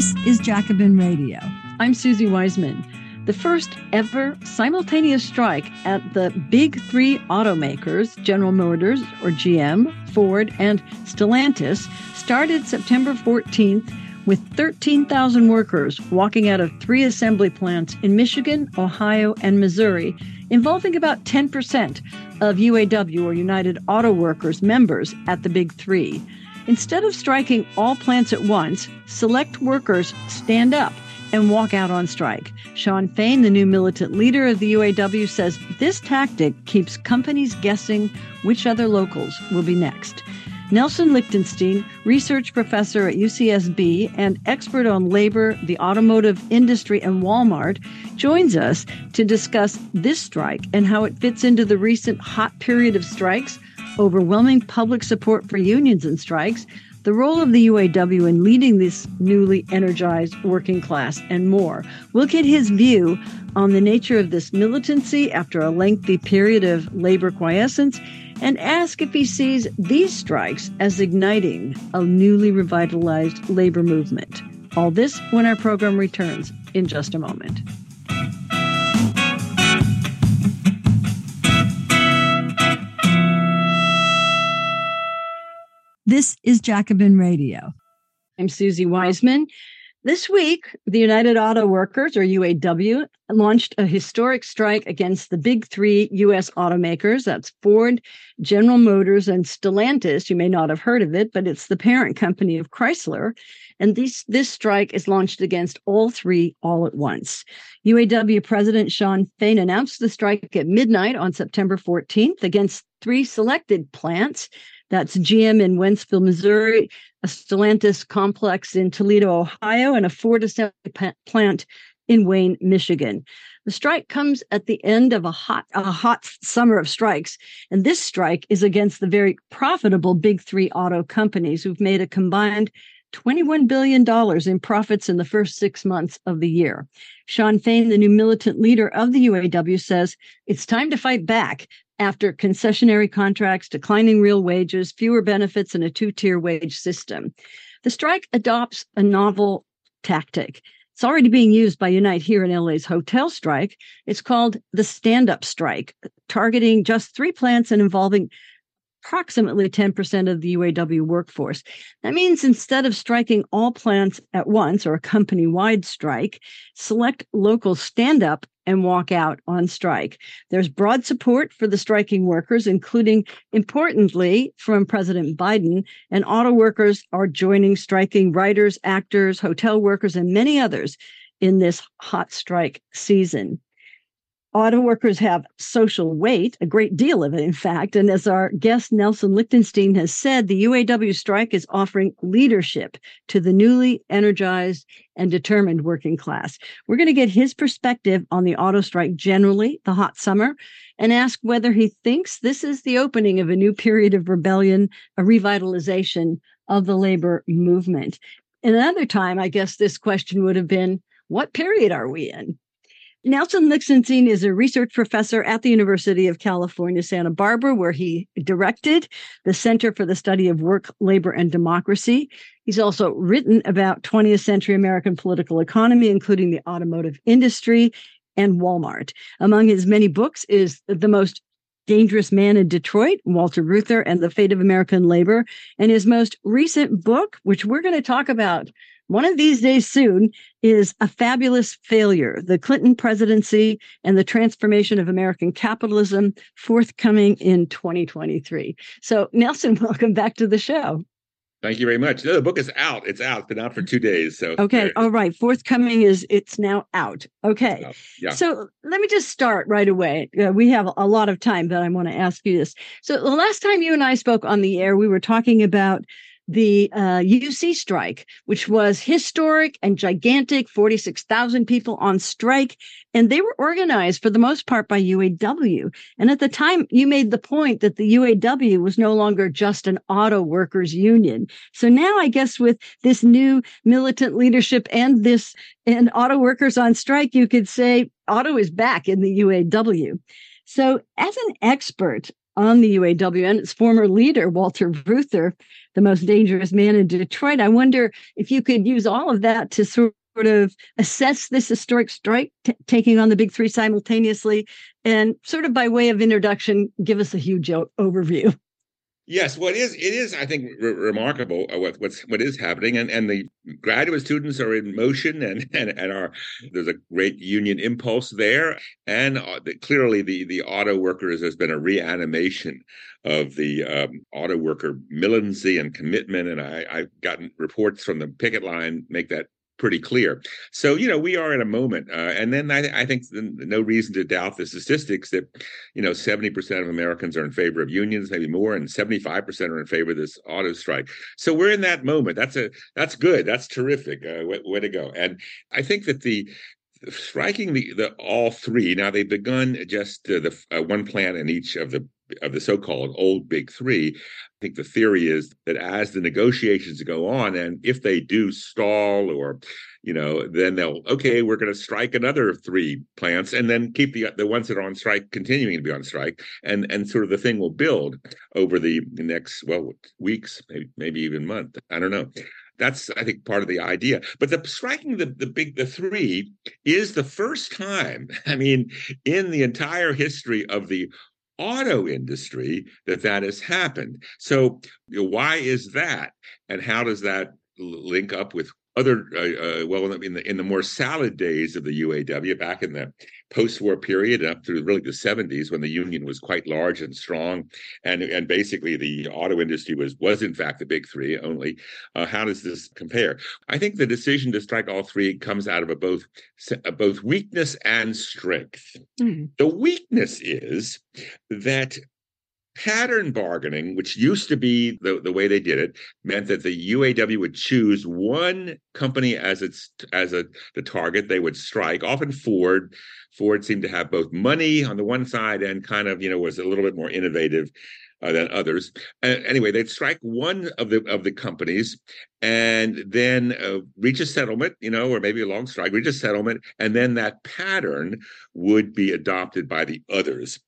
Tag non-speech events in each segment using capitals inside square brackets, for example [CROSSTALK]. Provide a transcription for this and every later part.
This is Jacobin Radio. I'm Suzi Weissman. The first ever simultaneous strike at the big three automakers, General Motors or GM, Ford, and Stellantis, started September 14th with 13,000 workers walking out of three assembly plants in Michigan, Ohio, and Missouri, involving about 10% of UAW or United Auto Workers members at the big three. Instead of striking all plants at once, select workers stand up and walk out on strike. Shawn Fain, the new militant leader of the UAW, says this tactic keeps companies guessing which other locals will be next. Nelson Lichtenstein, research professor at UCSB and expert on labor, the automotive industry, and Walmart, joins us to discuss this strike and how it fits into the recent hot period of strikes overwhelming public support for unions and strikes, the role of the UAW in leading this newly energized working class, and more. We'll get his view on the nature of this militancy after a lengthy period of labor quiescence and ask if he sees these strikes as igniting a newly revitalized labor movement. All this when our program returns in just a moment. This is Jacobin Radio. I'm Suzi Weissman. This week, the United Auto Workers, or UAW, launched a historic strike against the big three U.S. automakers. That's Ford, General Motors, and Stellantis. You may not have heard of it, but it's the parent company of Chrysler. And this, this strike is launched against all three all at once. UAW President Shawn Fain announced the strike at midnight on September 14th against three selected plants that's GM in Wentzville, Missouri, a Stellantis complex in Toledo, Ohio, and a Ford assembly plant in Wayne, Michigan. The strike comes at the end of a hot a hot summer of strikes, and this strike is against the very profitable big 3 auto companies who've made a combined $21 billion in profits in the first six months of the year. Shawn Fain, the new militant leader of the UAW, says it's time to fight back after concessionary contracts, declining real wages, fewer benefits, and a two tier wage system. The strike adopts a novel tactic. It's already being used by Unite here in LA's hotel strike. It's called the stand up strike, targeting just three plants and involving approximately 10% of the UAW workforce. That means instead of striking all plants at once or a company wide strike, select local stand up and walk out on strike. There's broad support for the striking workers, including, importantly, from President Biden, and auto workers are joining striking writers, actors, hotel workers, and many others in this hot strike season. Auto workers have social weight, a great deal of it, in fact. And as our guest Nelson Lichtenstein has said, the UAW strike is offering leadership to the newly energized and determined working class. We're going to get his perspective on the auto strike generally, the hot summer, and ask whether he thinks this is the opening of a new period of rebellion, a revitalization of the labor movement. In another time, I guess this question would have been what period are we in? Nelson Lichtenstein is a research professor at the University of California, Santa Barbara, where he directed the Center for the Study of Work, Labor, and Democracy. He's also written about 20th century American political economy, including the automotive industry and Walmart. Among his many books is The Most Dangerous Man in Detroit, Walter Reuther, and the Fate of American Labor. And his most recent book, which we're going to talk about one of these days soon is a fabulous failure the clinton presidency and the transformation of american capitalism forthcoming in 2023 so nelson [LAUGHS] welcome back to the show Thank you very much. No, the book is out. It's out. It's been out for two days. So okay, all right. Forthcoming is it's now out. Okay. Yeah. So let me just start right away. Uh, we have a lot of time, but I want to ask you this. So the last time you and I spoke on the air, we were talking about the uh, UC strike, which was historic and gigantic 46,000 people on strike. And they were organized for the most part by UAW. And at the time, you made the point that the UAW was no longer just an auto workers union. So now I guess with this new militant leadership and this and auto workers on strike, you could say auto is back in the UAW. So as an expert on the UAW and its former leader, Walter Reuther, the most dangerous man in Detroit. I wonder if you could use all of that to sort of assess this historic strike t- taking on the big three simultaneously. And sort of by way of introduction give us a huge o- overview Yes, well, it is. It is, I think, re- remarkable uh, what what's what is happening, and and the graduate students are in motion, and [LAUGHS] and and are there's a great union impulse there, and uh, the, clearly the the auto workers has been a reanimation of the um, auto worker militancy and commitment, and I I've gotten reports from the picket line make that pretty clear. So, you know, we are in a moment. Uh, and then I, I think no reason to doubt the statistics that, you know, 70% of Americans are in favor of unions, maybe more, and 75% are in favor of this auto strike. So we're in that moment. That's a that's good. That's terrific. Uh, way, way to go. And I think that the striking the, the all three now they've begun just uh, the uh, one plant in each of the of the so-called old big three I think the theory is that as the negotiations go on, and if they do stall or, you know, then they'll okay, we're going to strike another three plants, and then keep the the ones that are on strike continuing to be on strike, and and sort of the thing will build over the, next well weeks, maybe maybe even month. I don't know. That's I think part of the idea. But the striking the the big the three is the first time. [LAUGHS] I mean, in the entire history of the auto industry that that has happened. So, you know, why is that? And how does that link up with other uh, uh, well in the in the more salad days of the UAW back in the post-war period up through really the 70s when the union was quite large and strong and and basically the auto industry was was in fact the big three only uh, how does this compare i think the decision to strike all three comes out of a both a both weakness and strength mm-hmm. the weakness is that pattern bargaining, which used to be the, the way they did it, meant that the UAW would choose one company as its as a the target. They would strike. Often Ford. Ford seemed to have both money on the one side and kind of you know was a little bit more innovative uh, than others. Uh, anyway, they'd strike one of the of the companies, and then uh, reach a settlement, you know, or maybe a long strike, reach a settlement, and then that pattern would be adopted by the others.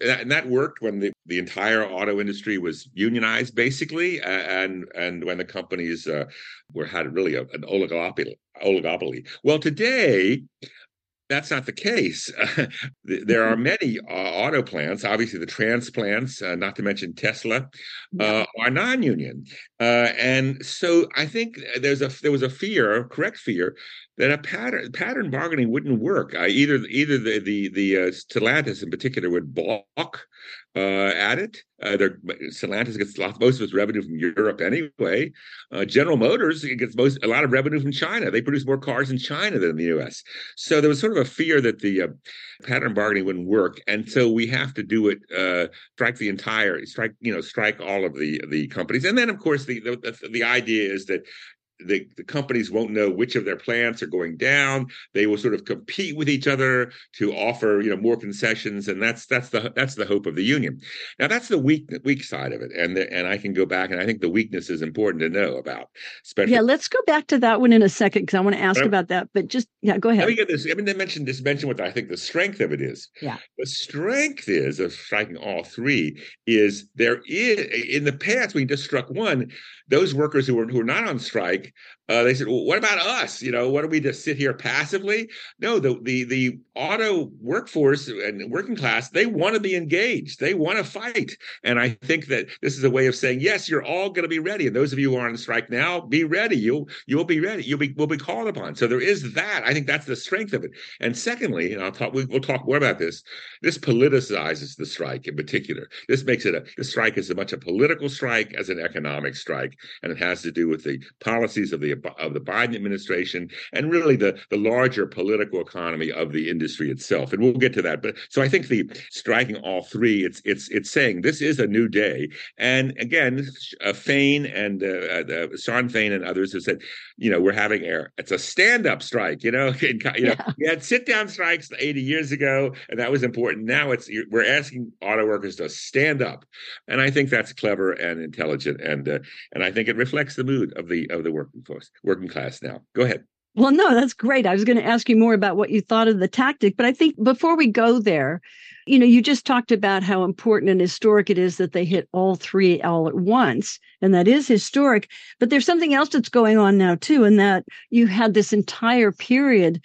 And that, and that worked when the, the entire auto industry was unionized, basically, and and when the companies uh, were had really a, an oligopoly. Oligopoly. Well, today that's not the case. [LAUGHS] there are mm-hmm. many uh, auto plants, obviously the transplants, uh, not to mention Tesla, uh, are non-union, uh, and so I think there's a there was a fear, correct fear, that a pattern pattern bargaining wouldn't work. Uh, either either the the the uh, Stellantis in particular would balk uh, at it. Uh, Stellantis gets lots, most of its revenue from Europe anyway. Uh, General Motors gets most a lot of revenue from China. They produce more cars in China than in the U.S. So there was sort of a fear that the uh, pattern bargaining wouldn't work, and so we have to do it. Uh, strike the entire strike, you know, strike all of the the companies, and then of course the the, the idea is that the, the companies won't know which of their plants are going down. They will sort of compete with each other to offer, you know, more concessions, and that's that's the that's the hope of the union. Now that's the weak weak side of it, and the, and I can go back, and I think the weakness is important to know about. Especially, yeah, let's go back to that one in a second because I want to ask about that. But just yeah, go ahead. Let me get this. I mean, they mentioned this mention what I think the strength of it is. Yeah, the strength is of striking all three is there is in the past we just struck one. Those workers who were who were not on strike uh, they said, "Well, what about us? You know, what do we just sit here passively?" No, the the the auto workforce and working class they want to be engaged. They want to fight, and I think that this is a way of saying, "Yes, you're all going to be ready." And those of you who are on strike now, be ready. You'll you'll be ready. You'll be will be called upon. So there is that. I think that's the strength of it. And secondly, and I'll talk. We'll talk more about this. This politicizes the strike in particular. This makes it a the strike is as much a political strike as an economic strike, and it has to do with the policies of the of the Biden administration and really the the larger political economy of the industry itself. And we'll get to that. But so I think the striking all three, it's it's it's saying this is a new day. And again, uh, Fain and uh, uh, Shawn Fain and others have said, you know, we're having air. It's a stand up strike. You know, [LAUGHS] you know, yeah. we had sit down strikes 80 years ago, and that was important. Now it's we're asking auto workers to stand up, and I think that's clever and intelligent, and uh, and I think it reflects the mood of the of the working force working class now. Go ahead. Well, no, that's great. I was going to ask you more about what you thought of the tactic, but I think before we go there, you know, you just talked about how important and historic it is that they hit all three all at once, and that is historic. But there's something else that's going on now too, and that you had this entire period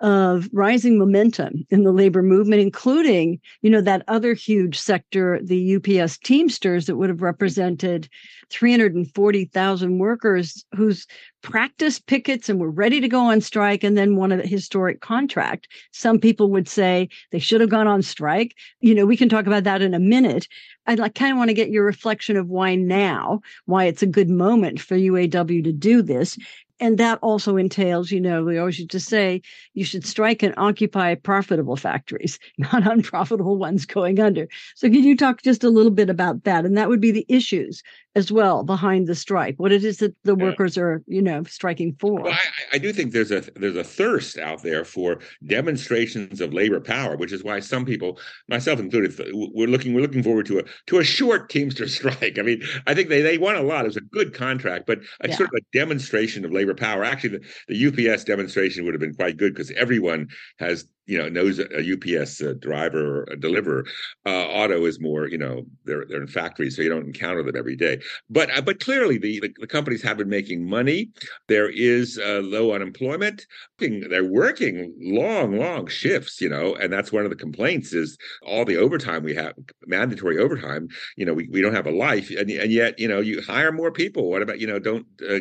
of rising momentum in the labor movement, including, you know, that other huge sector, the UPS Teamsters, that would have represented 340,000 workers whose practiced pickets and were ready to go on strike and then won a historic contract. Some people would say they should have gone on strike. You know, we can talk about that in a minute. I kind of want to get your reflection of why now, why it's a good moment for UAW to do this and that also entails, you know, we always used to say you should strike and occupy profitable factories, [LAUGHS] not unprofitable ones going under. So, can you talk just a little bit about that? And that would be the issues as well behind the strike. What it is that the yeah. workers are, you know, striking for. Well, I, I, do think there's a there's a thirst out there for demonstrations of labor power, which is why some people, myself included, we're looking we're looking forward to a to a short Teamster [LAUGHS] strike. I mean, I think they they won a lot. It was a good contract, but a yeah. sort of a demonstration of labor power. Actually, the, the UPS demonstration would have been quite good because everyone has you know knows a, UPS uh, driver or a deliverer. Uh, auto is more you know they're they're in factories, so you don't encounter them every day. But uh, but clearly the, the, the companies have been making money. There is uh, low unemployment. They're working long long shifts, you know, and that's one of the complaints is all the overtime we have, mandatory overtime. You know, we, we don't have a life, and and yet you know you hire more people. What about you know don't uh,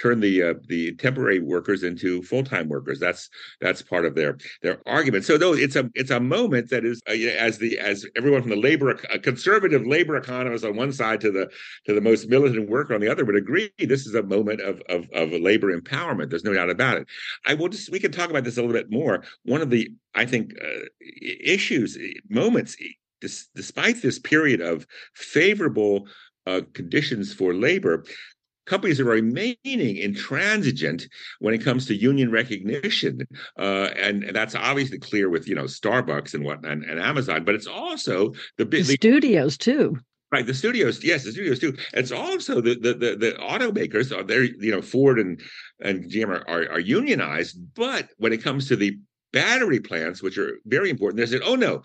turn the uh, the temporary workers into full time workers? That's that's part of their their argument So though it's a it's a moment that is uh, as the as everyone from the labor a conservative labor economist on one side to the to the most militant worker on the other would agree this is a moment of of, of labor empowerment. There's no doubt about it. I will just we can talk about this a little bit more. One of the I think uh, issues moments despite this period of favorable uh, conditions for labor, companies are remaining intransigent when it comes to union recognition, uh, and, and, that's obviously clear with you know Starbucks and what and, and Amazon, but it's also the, the studios too. Right, the studios, yes, the studios too. It's also the the the, the automakers are there. You know, Ford and and GM are, are, are unionized, but when it comes to the battery plants, which are very important, they said, "Oh no,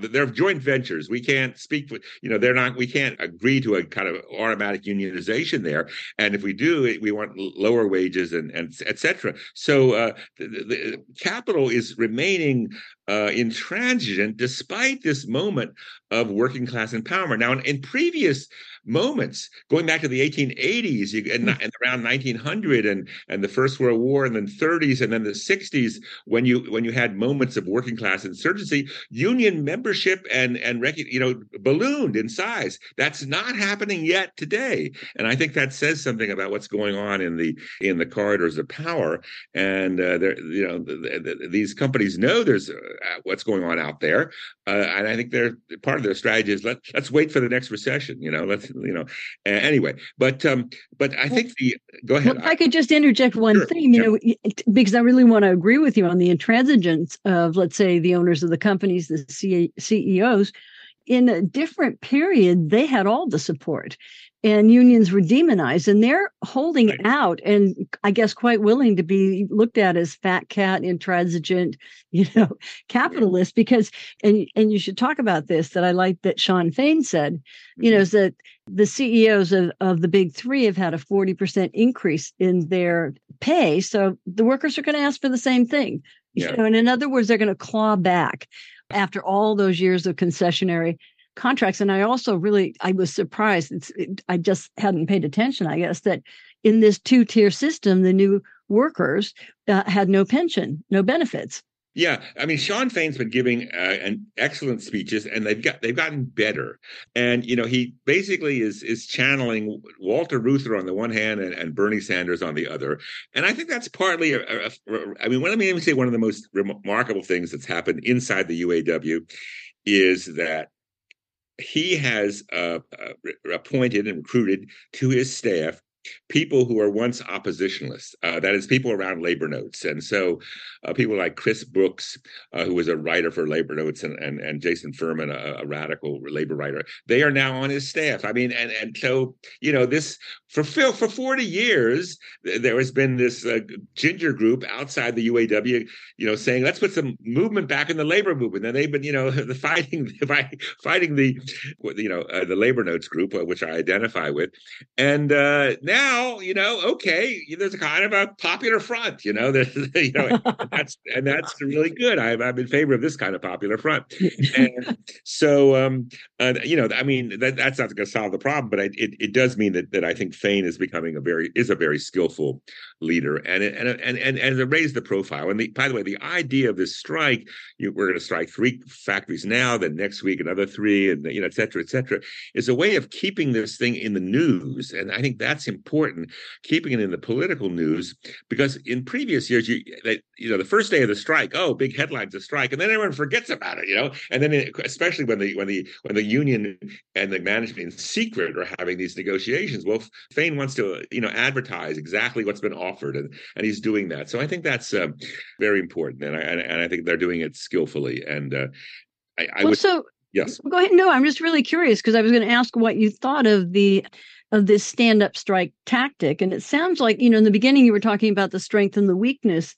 they're joint ventures. We can't speak for you know they're not. We can't agree to a kind of automatic unionization there. And if we do, we want lower wages and and etc. So uh, the, the, capital is remaining uh, intransigent despite this moment of working class empowerment. Now, in, in previous moments going back to the 1880s you, and, and, around 1900 and and the first world war and then 30s and then the 60s when you when you had moments of working class insurgency union membership and and you know ballooned in size. That's not happening yet today. And i think that says something about what's going on in the in the corridors of power. And uh, there you know the, the, these companies know there's uh, what's going on out there uh, and i think they're part of their strategy is let let's wait for the next recession you know let's you know. Uh, anyway, but um, but I think the go ahead. Well, I could just interject one sure. thing, you know, because I really want to agree with you on the intransigence of, let's say, the owners of the companies, the C- CEOs. In a different period, they had all the support and unions were demonized and they're holding right. out and i guess quite willing to be looked at as fat cat intransigent [LAUGHS] you know capitalist because and and you should talk about this that i like that Shawn fain said you know mm-hmm. is that the ceos of, of the big three have had a 40% increase in their pay so the workers are going to ask for the same thing yeah. you know and in other words they're going to claw back after all those years of concessionary contracts. And I also really, I was surprised. It, I just hadn't paid attention, I guess, that in this two tier system, the new workers uh, had no pension, no benefits. Yeah, I mean, Shawn Fain's been giving uh, an excellent speeches, and they've got they've gotten better. And you know, he basically is is channeling Walter Reuther on the one hand and, and Bernie Sanders on the other. And I think that's partly. A, a, a, I mean, let me, let me say one of the most remarkable things that's happened inside the UAW is that he has uh, uh, appointed and recruited to his staff people who are once oppositionalists. Uh, that is, people around labor notes, and so uh, people like Chris Brooks, uh, who was a writer for labor notes, and and, and Jason Furman, a, a, radical labor writer. They are now on his staff. I mean, and and so you know this for Phil for forty years there has been this uh, ginger group outside the UAW, you know, saying let's put some movement back in the labor movement. And they've been you know [LAUGHS] the fighting [LAUGHS] fighting the you know uh, the labor notes group, uh, which I identify with, and now you know okay, there's a kind of a popular front. You know, [LAUGHS] you know that's and that's really good. I'm I'm in favor of this kind of popular front. And so um, you know, I mean, that, that's not going to solve the problem, but I, it it does mean that that I think Fain is becoming a very is a very skillful leader, and and and and and it raised the profile. And the, by the way, the idea of this strike, you, we're going to strike three factories now, then next week another three, and you know, et cetera, et cetera, is a way of keeping this thing in the news, and I think that's important, keeping it in the political news, because in previous years, you that you know, the first day of the strike, oh, big headlines of strike, and then everyone forgets about it, you know, and then it, especially when the when the when the union and the management in secret are having these negotiations. Well, Fain wants to you know advertise exactly what's been offered, and and he's doing that. So I think that's uh, very important, and I and I think they're doing it skillfully. And uh, I, I well, would, so yes, go ahead. No, I'm just really curious because I was going to ask what you thought of the of this stand up strike tactic. And it sounds like, you know, in the beginning, you were talking about the strength and the weakness.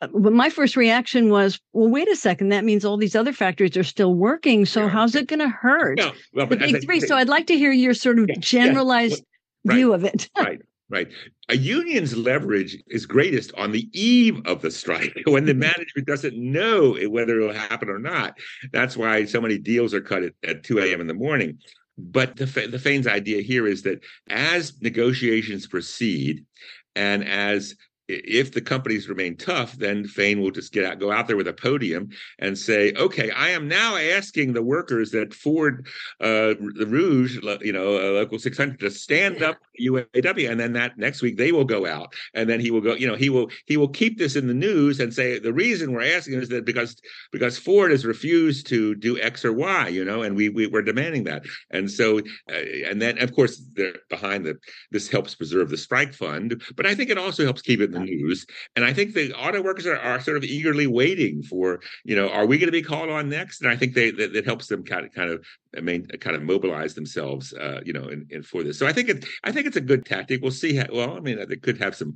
Uh, but my first reaction was, well, wait a second. That means all these other factories are still working. So yeah. how's it going to hurt no, well, the big three? so I'd like to hear your sort of yeah, generalized yeah. view of it. [LAUGHS] right. Right. A union's leverage is greatest on the eve of the strike [LAUGHS] when the management doesn't know whether it'll happen or not. That's why so many deals are cut at, at 2 a.m. in the morning. But the, the Fain's idea here is that as negotiations proceed and as if the companies remain tough, then Fain will just get out, go out there with a podium and say, "Okay, I am now asking the workers that Ford, uh, the Rouge, you know, uh, local 600, to stand up UAW." And then that next week they will go out, and then he will go. You know, he will he will keep this in the news and say the reason we're asking is that because because Ford has refused to do X or Y, you know, and we, we we're demanding that. And so, uh, and then of course, they're behind the this helps preserve the strike fund, but I think it also helps keep it in the news. And I think the auto workers are, are sort of eagerly waiting for, you know, are we going to be called on next? And I think they that, that helps them kind of kind of I mean, kind of mobilize themselves, uh, you know, in, for this. So I think it I think it's a good tactic. We'll see. How, well, I mean, they could have some.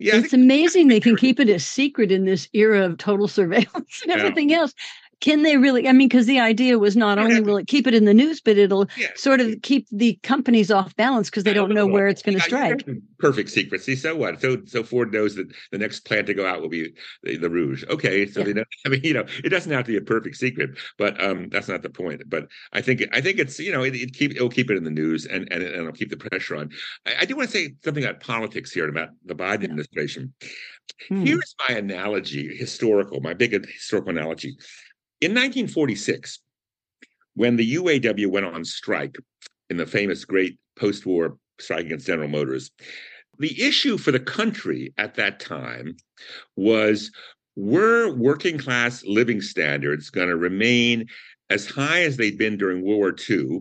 Yeah, it's amazing they can keep it a secret in this era of total surveillance and everything yeah. else can they really i mean because the idea was not only will it keep it in the news but it'll yeah. sort of keep the companies off balance because they don't know where it's going to strike. perfect secrecy so what? So so ford knows that the next plant to go out will be the, the rouge. Okay so yeah. they know [LAUGHS] i mean you know it doesn't have to be a perfect secret but um that's not the point. But i think i think it's you know it, it keep it'll keep it in the news and and, and it'll keep the pressure on. I, I do want to say something about politics here about the biden yeah. administration. Hmm. here's my analogy historical my big historical analogy in 1946, when the UAW went on strike in the famous great post war strike against General Motors, the issue for the country at that time was were working class living standards going to remain as high as they'd been during World War II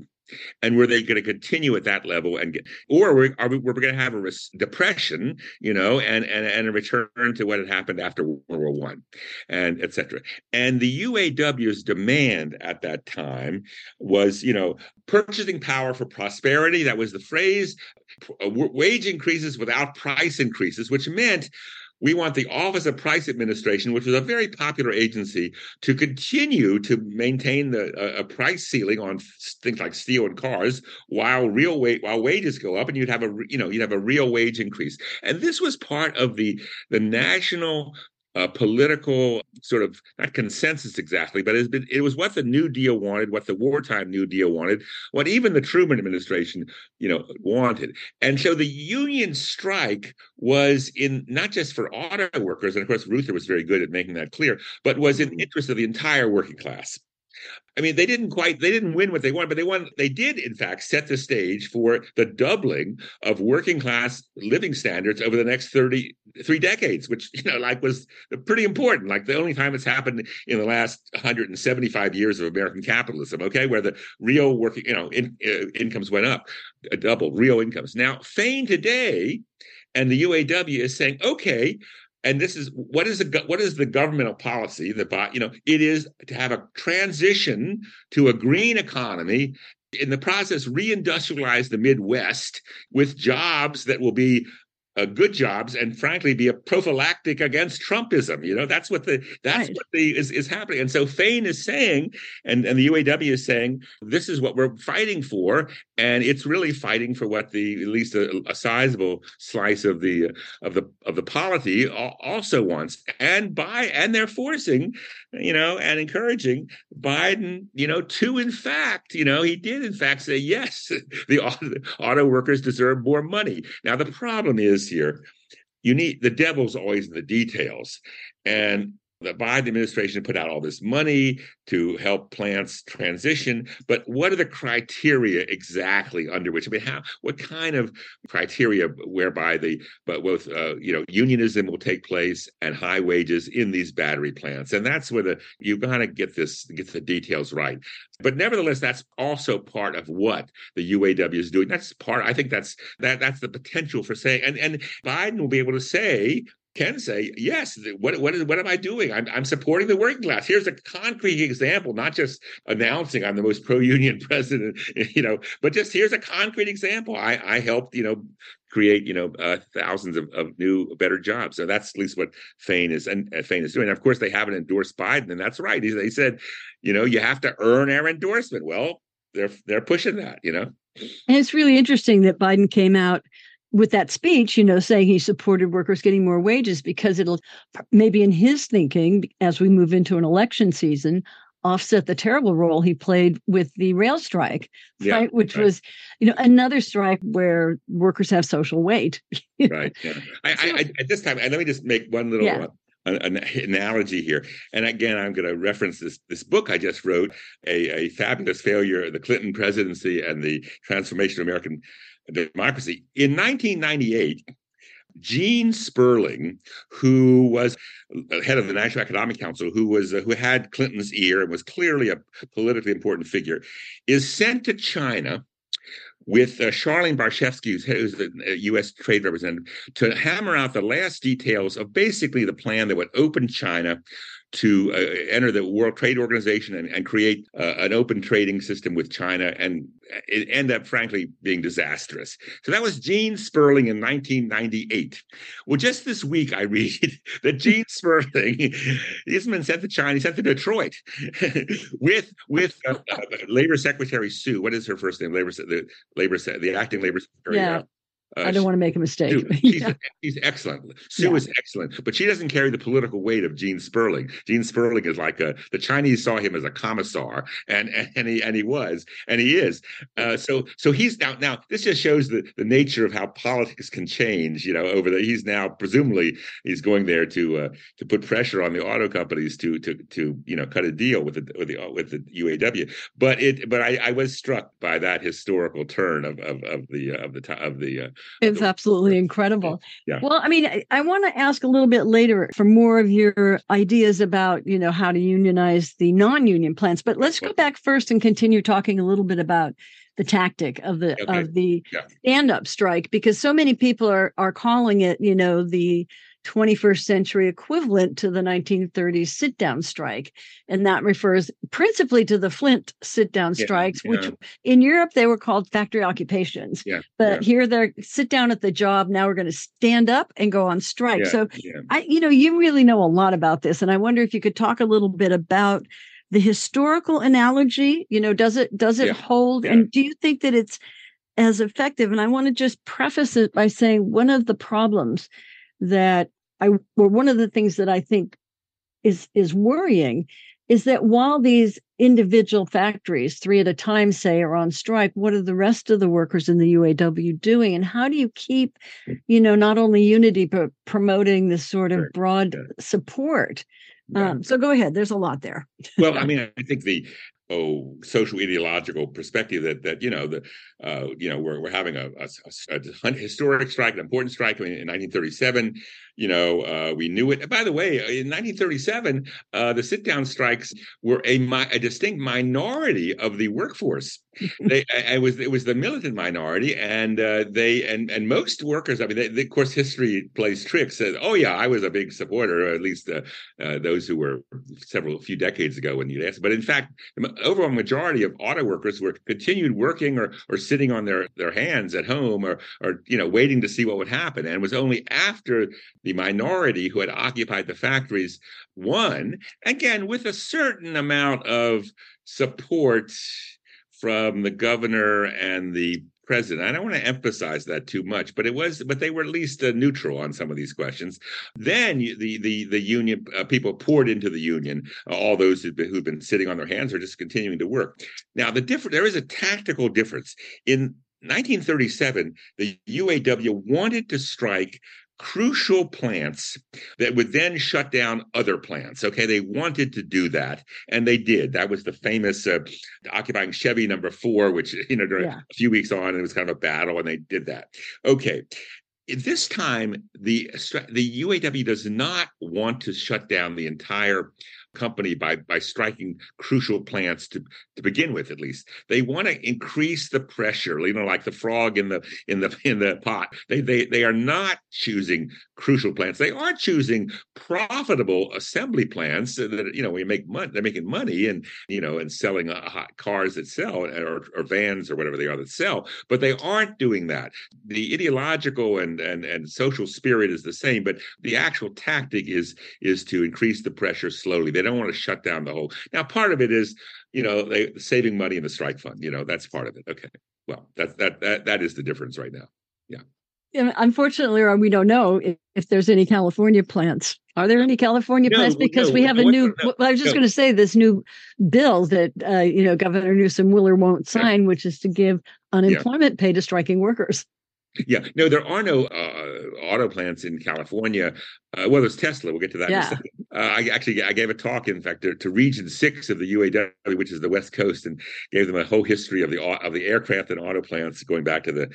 and were they going to continue at that level and get or were, are we, we going to have a res- depression you know and, and and a return to what had happened after world war one and etc and the uaw's demand at that time was you know purchasing power for prosperity. That was the phrase wage increases without price increases which meant we want the Office of Price Administration, which was a very popular agency, to continue to maintain the a price ceiling on things like steel and cars, while real wage while wages go up, and you'd have a you know you'd have a real wage increase. And this was part of the the national uh, political sort of not consensus exactly, but it's been, it was what the New Deal wanted, what the wartime New Deal wanted, what even the Truman administration, you know, wanted. And so the union strike was in not just for auto workers, and of course Reuther was very good at making that clear, but was in the interest of the entire working class. I mean, they didn't quite, they didn't win what they wanted, but they won, they did, in fact, set the stage for the doubling of working class living standards over the next 30, three decades, which, [LAUGHS] you know, like was pretty important. Like the only time it's happened in the last 175 years of American capitalism, okay, where the real working, you know, in, uh, incomes went up, uh, double real incomes. Now, Fain today and the UAW is saying, okay, and this is what is the what is the governmental policy the you know it is to have a transition to a green economy in the process reindustrialize the midwest with jobs that will be uh, good jobs and frankly be a prophylactic against Trumpism. You know, that's what the that's right. what the is, is happening. And so Fain is saying, and, and the UAW is saying, this is what we're fighting for. And it's really fighting for what the at least a, a sizable slice of the of the of the polity also wants. And by and they're forcing, you know, and encouraging Biden, you know, to in fact, you know, he did in fact say yes, [LAUGHS] the auto, auto workers deserve more money. Now the problem is here. You need the devil's always in the details. And the Biden administration put out all this money to help plants transition, but what are the criteria exactly under which? I mean, how what kind of criteria whereby the but both uh, you know unionism will take place and high wages in these battery plants, and that's where the you got to get this get the details right. But nevertheless, that's also part of what the UAW is doing. That's part. I think that's that that's the potential for saying, and and Biden will be able to say can say, yes, what, what, what am I doing? I'm, I'm supporting the working class. Here's a concrete example, not just announcing I'm the most pro-union [LAUGHS] president, you know, but just here's a concrete example. I, I helped, you know, create, you know, uh, thousands of, of new, better jobs. So that's at least what Fain is and uh, Fain is doing. And of course, they haven't endorsed Biden, and that's right. He, they said, you know, you have to earn our endorsement. Well, they're they're pushing that, you know. And it's really interesting that Biden came out with that speech, you know, saying he supported workers getting more wages because it'll maybe in his thinking, as we move into an election season, offset the terrible role he played with the rail strike, yeah, right? Which right. was, you know, another strike where workers have social weight. [LAUGHS] right. Yeah. I, I, I, at this time, and let me just make one little yeah. Uh, an, analogy here. And again, I'm going to reference this this book I just wrote, a, a fabulous failure, the Clinton presidency and the transformation of American democracy. In 1998, Gene Sperling, who was head of the National Economic Council, who was uh, who had Clinton's ear and was clearly a politically important figure, is sent to China with uh, Charlene Barshefsky, who's the U.S. Uh, trade representative, to hammer out the last details of basically the plan that would open China to uh, enter the World Trade Organization and, and create uh, an open trading system with China, and it ended up, frankly, being disastrous. So that was Gene Sperling in 1998. Well, just this week, I read [LAUGHS] that Gene Sperling, he's been sent to China, he's sent to Detroit [LAUGHS] with with uh, uh, Labor Secretary Su. What is her first name? Labor the Labor the acting Labor Secretary. Yeah. Uh, I don't want to make a mistake. Su, [LAUGHS] she's, yeah. she's, excellent. Su yeah. is excellent, but she doesn't carry the political weight of Gene Sperling. Gene Sperling is like a the Chinese saw him as a commissar, and and he and he was, and he is. Uh, so so he's now now this just shows the the nature of how politics can change. You know, over the he's now presumably he's going there to uh, to put pressure on the auto companies to to to you know cut a deal with the with the with the UAW. But it but I, I was struck by that historical turn of of, of the of the of the uh, it's absolutely incredible. Yeah. Well, I mean, I, I want to ask a little bit later for more of your ideas about, you know, how to unionize the non-union plants. But let's go back first and continue talking a little bit about the tactic of the okay. of the yeah. stand-up strike because so many people are are calling it, you know, the 21st century equivalent to the 1930s sit down strike. And that refers principally to the Flint sit down yeah, strikes, yeah. which in Europe they were called factory occupations. Yeah, but here they're sit down at the job. Now we're going to stand up and go on strike. so I, you know, you really know a lot about this. And I wonder if you could talk a little bit about the historical analogy. You know, does it does it hold? And do you think that it's as effective? And I want to just preface it by saying one of the problems that I or one of the things that I think is is worrying is that while these individual factories, three at a time, say, are on strike, what are the rest of the workers in the UAW doing? And how do you keep, you know, not only unity, but promoting this sort of broad support Yeah. Um, so go ahead. There's a lot there. well, I mean, I think the oh social ideological perspective that that you know the uh, you know we're we're having a, a, a historic strike, an important strike in, in 1937. You know, uh, we knew it. By the way, in 1937, uh, the sit down strikes were a, a distinct minority of the workforce. [LAUGHS] they, it was it was the militant minority, and uh, they and and most workers. I mean, they, they, of course, history plays tricks. Says, oh yeah, I was a big supporter. Or at least uh, uh, those who were several few decades ago when you asked. But in fact, the overall majority of auto workers were continued working or or sitting on their their hands at home or or you know waiting to see what would happen. And it was only after the minority who had occupied the factories won again with a certain amount of support from the governor and the president. I don't want to emphasize that too much, but it was, but they were at least uh, neutral on some of these questions. Then the the the union uh, people poured into the union. Uh, all those who've been, who've been sitting on their hands are just continuing to work. Now the different there is a tactical difference in 1937. The UAW wanted to strike crucial plants that would then shut down other plants. Okay, they wanted to do that, and they did. That was the famous uh, occupying Chevy number four, which you know during yeah. a few weeks on, it was kind of a battle, and they did that. Okay. This time, the the UAW does not want to shut down the entire company by by striking crucial plants to to begin with at least. They want to increase the pressure you know like the frog in the in the in the pot. They they they are not choosing crucial plants. They are choosing profitable assembly plants that you know we make money they're making money and you know and selling uh, hot cars that sell or, or vans or whatever they are that sell but they aren't doing that. The ideological and and and social spirit is the same but the actual tactic is is to increase the pressure slowly. They don't want to shut down the whole. Now, part of it is, you know, they saving money in the strike fund. You know, that's part of it. Okay, well, that that that that is the difference right now. Yeah. Yeah, unfortunately, or we don't know if, if, there's any California plants. Are there any California no, plants? Because no, we have a new. No, I was just going to say this new bill that uh, you know Governor Newsom Willer won't sign, which is to give unemployment yeah. pay to striking workers. Yeah, no, there are no uh, auto plants in California. Uh, well, there's Tesla. We'll get to that. Yeah. Uh, I actually I gave a talk, in fact, to, to, Region Six of the UAW, which is the West Coast, and gave them a whole history of the of the aircraft and auto plants going back to the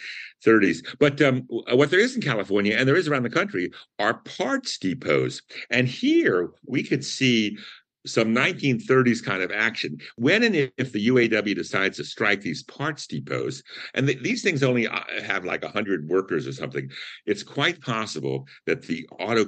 30s. But um, what there is in California, and there is around the country, are parts depots. And here we could see some 1930s kind of action. When and if the UAW decides to strike these parts depots, and th- these things only uh, have like 100 workers or something, it's quite possible that the auto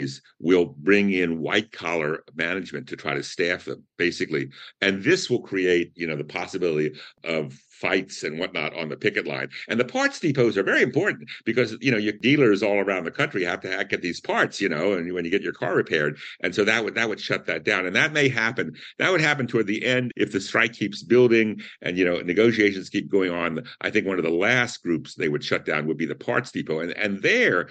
companies will bring in white collar management to try to staff them, basically. And this will create, you know, the possibility of fights and whatnot on the picket line. And the parts depots are very important because you know your dealers all around the country have to get these parts, you know, and when you get your car repaired, and so that would that would shut that down. And that may happen. That would happen toward the end if the strike keeps building and you know negotiations keep going on. I think one of the last groups they would shut down would be the parts depot, and and there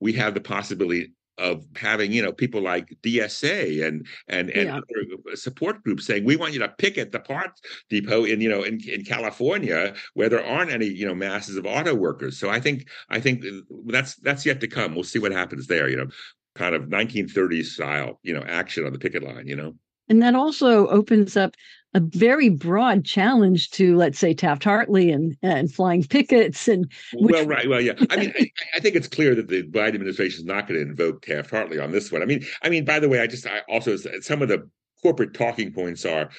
we have the possibility of having you know people like DSA and and and yeah. other uh, support groups saying we want you to picket the parts depot in you know in, in California where there aren't any you know masses of auto workers. So I think I think uh, that's that's yet to come. We'll see what happens there. You know, kind of 1930s style you know action on the picket line. You know. And that also opens up a very broad challenge to, let's say, Taft Hartley and, and flying pickets. And which... well, right, well, yeah. I mean, I, I, think it's clear that the Biden administration is not going to invoke Taft Hartley on this one. I mean, I mean, by the way, I just I also some of the corporate talking points are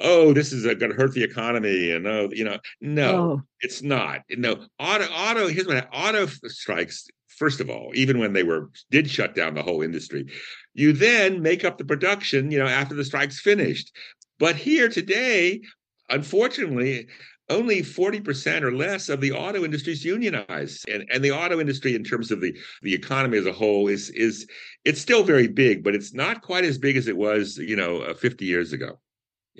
oh, this is uh, going to hurt the economy, and oh, you know, no, oh. it's not. No, auto, auto. Here's what auto strikes. First of all, even when they were did shut down the whole industry, you then make up the production. You know, after the strike's finished. But here today, unfortunately, only 40% or less of the auto industry is unionized. And, and the auto industry, in terms of the, the economy as a whole, is is it's still very big, but it's not quite as big as it was, you know, uh, 50 years ago.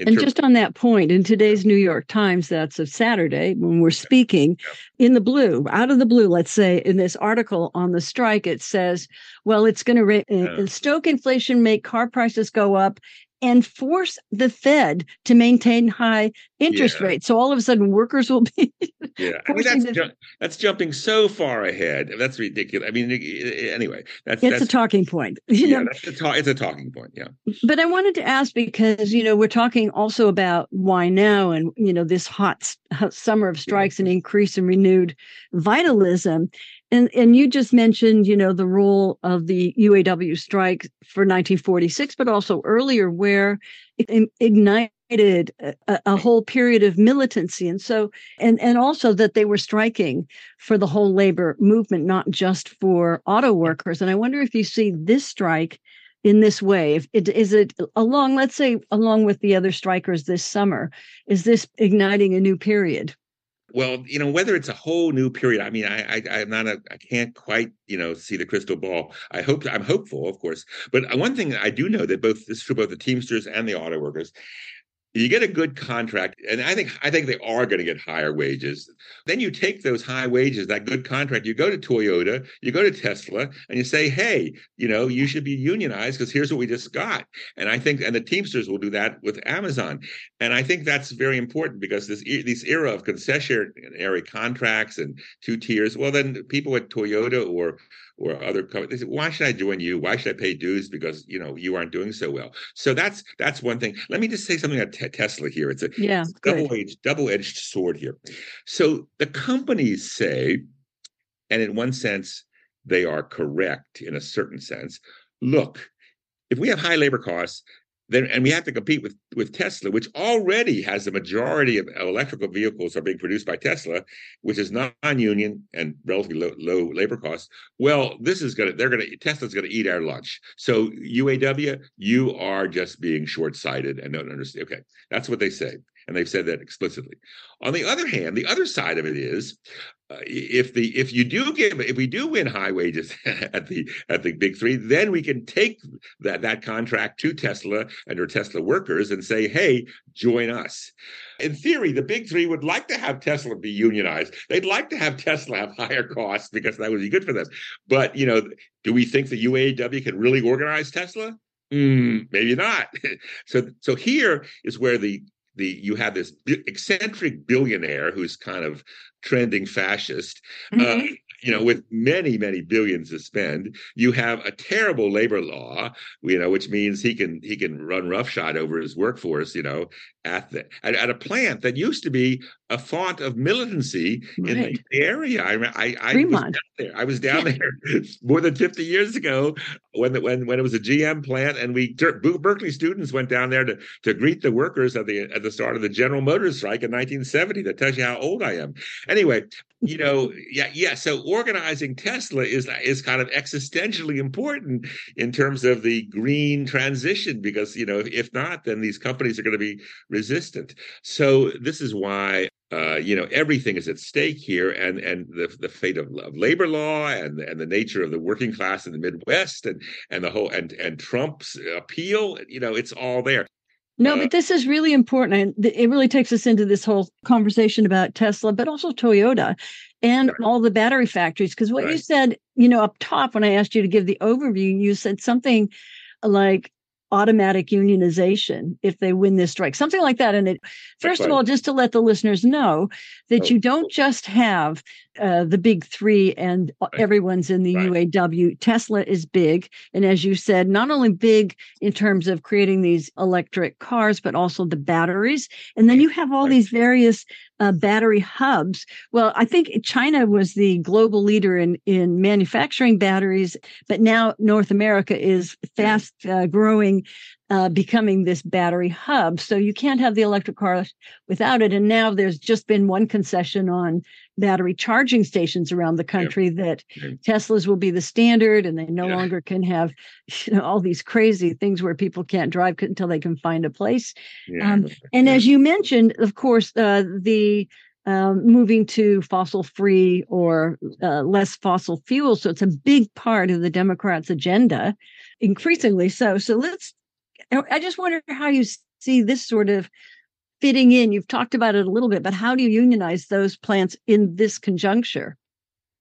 And just on that point, in today's New York Times, that's of Saturday when we're speaking, yeah. in the blue, out of the blue, let's say, in this article on the strike, it says, well, it's going to ra- uh, stoke inflation, make car prices go up, and force the Fed to maintain high interest Yeah. rates. So all of a sudden, workers will be. [LAUGHS] Yeah, I mean that's the- ju- that's jumping so far ahead. That's ridiculous. I mean, anyway, that's it's that's a talking point. [LAUGHS] You yeah, know, that's the ta- it's a talking point. Yeah, but I wanted to ask because you know we're talking also about why now, and you know this hot, hot summer of strikes and mm-hmm. increase in renewed vitalism, and and you just mentioned you know the role of the UAW strike for 1946, but also earlier where it ignited a, a- whole period of militancy, and so and and also that they were striking for the whole labor movement, not just for auto workers. And I wonder if you see this strike in this way? If it is it along, let's say, along with the other strikers this summer, is this igniting a new period? Well, you know, whether it's a whole new period, I mean, I, I, I'm not a, I can't quite, you know, see the crystal ball. I hope, I'm hopeful, of course. But one thing I do know that both this is true both the Teamsters and the auto workers. You get a good contract, and I think I think they are going to get higher wages. Then you take those high wages, that good contract, you go to Toyota, you go to Tesla, and you say, "Hey, you know, you should be unionized because here's what we just got." And I think, and the Teamsters will do that with Amazon. And I think that's very important because this this era of concessionary contracts and two tiers. Well, then people at Toyota or or other companies, they say, why should I join you? Why should I pay dues because you know you aren't doing so well? So that's that's one thing. Let me just say something about te- Tesla here. It's a Yeah, double edged double edged sword here. So the companies say, and in one sense they are correct in a certain sense. Look, if we have high labor costs, then and we have to compete with with Tesla, which already has the majority of electrical vehicles are being produced by Tesla, which is non-union and relatively low, low labor costs. Well, this is gonna they're gonna Tesla's gonna eat our lunch. So UAW, you are just being short-sighted and don't understand. Okay, that's what they say, and they've said that explicitly. On the other hand, the other side of it is uh, if the if you do give if we do win high wages [LAUGHS] at the at the big three, then we can take that that contract to Tesla and or Tesla workers and say, hey, join us. In theory, the big three would like to have Tesla be unionized. They'd like to have Tesla have higher costs because that would be good for them. But you know, do we think the UAW can really organize Tesla? Mm, maybe not. [LAUGHS] so so here is where the the you have this eccentric billionaire who's kind of trending fascist uh, Mhm. you know, with many, many billions to spend. You have a terrible labor law, you know, which means he can he can run roughshod over his workforce, you know, at the at, at a plant that used to be a font of militancy in the area. I I, I was down there. I was down there [LAUGHS] more than fifty years ago when the, when when it was a GM plant, and we Berkeley students went down there to to greet the workers at the at the start of the General Motors strike in 1970. That tells you how old I am. Anyway, you know, yeah, yeah. So organizing Tesla is is kind of existentially important in terms of the green transition because you know if not, then these companies are going to be resistant. So this is why. Uh, you know everything is at stake here, and and the the fate of, of labor law, and and the nature of the working class in the Midwest, and and the whole and and Trump's appeal. You know, it's all there. No, Uh, but this is really important. And it really takes us into this whole conversation about Tesla, but also Toyota and Right. all the battery factories. Because what you said, you know, up top when I asked you to give the overview, you said something like automatic unionization if they win this strike, something like that. And it, first of all, just to let the listeners know that Oh. you don't just have uh, the big three and Right. everyone's in the Right. UAW. Tesla is big. And as you said, not only big in terms of creating these electric cars, but also the batteries. And then you have all Right. these various uh, battery hubs. Well, I think China was the global leader in, in manufacturing batteries, but now North America is fast uh, growing, uh, becoming this battery hub. So you can't have the electric car without it. And now there's just been one concession on battery charging stations around the country that Yeah. Teslas will be the standard and they no Yeah. longer can have [LAUGHS] you know all these crazy things where people can't drive until they can find a place. Yeah, Um, And yeah. as you mentioned, of course, uh, the um, moving to fossil free or uh, less fossil fuel. So it's a big part of the Democrats' agenda, increasingly so. So let's, I just wonder how you see this sort of fitting in. You've talked about it a little bit, but how do you unionize those plants in this conjuncture?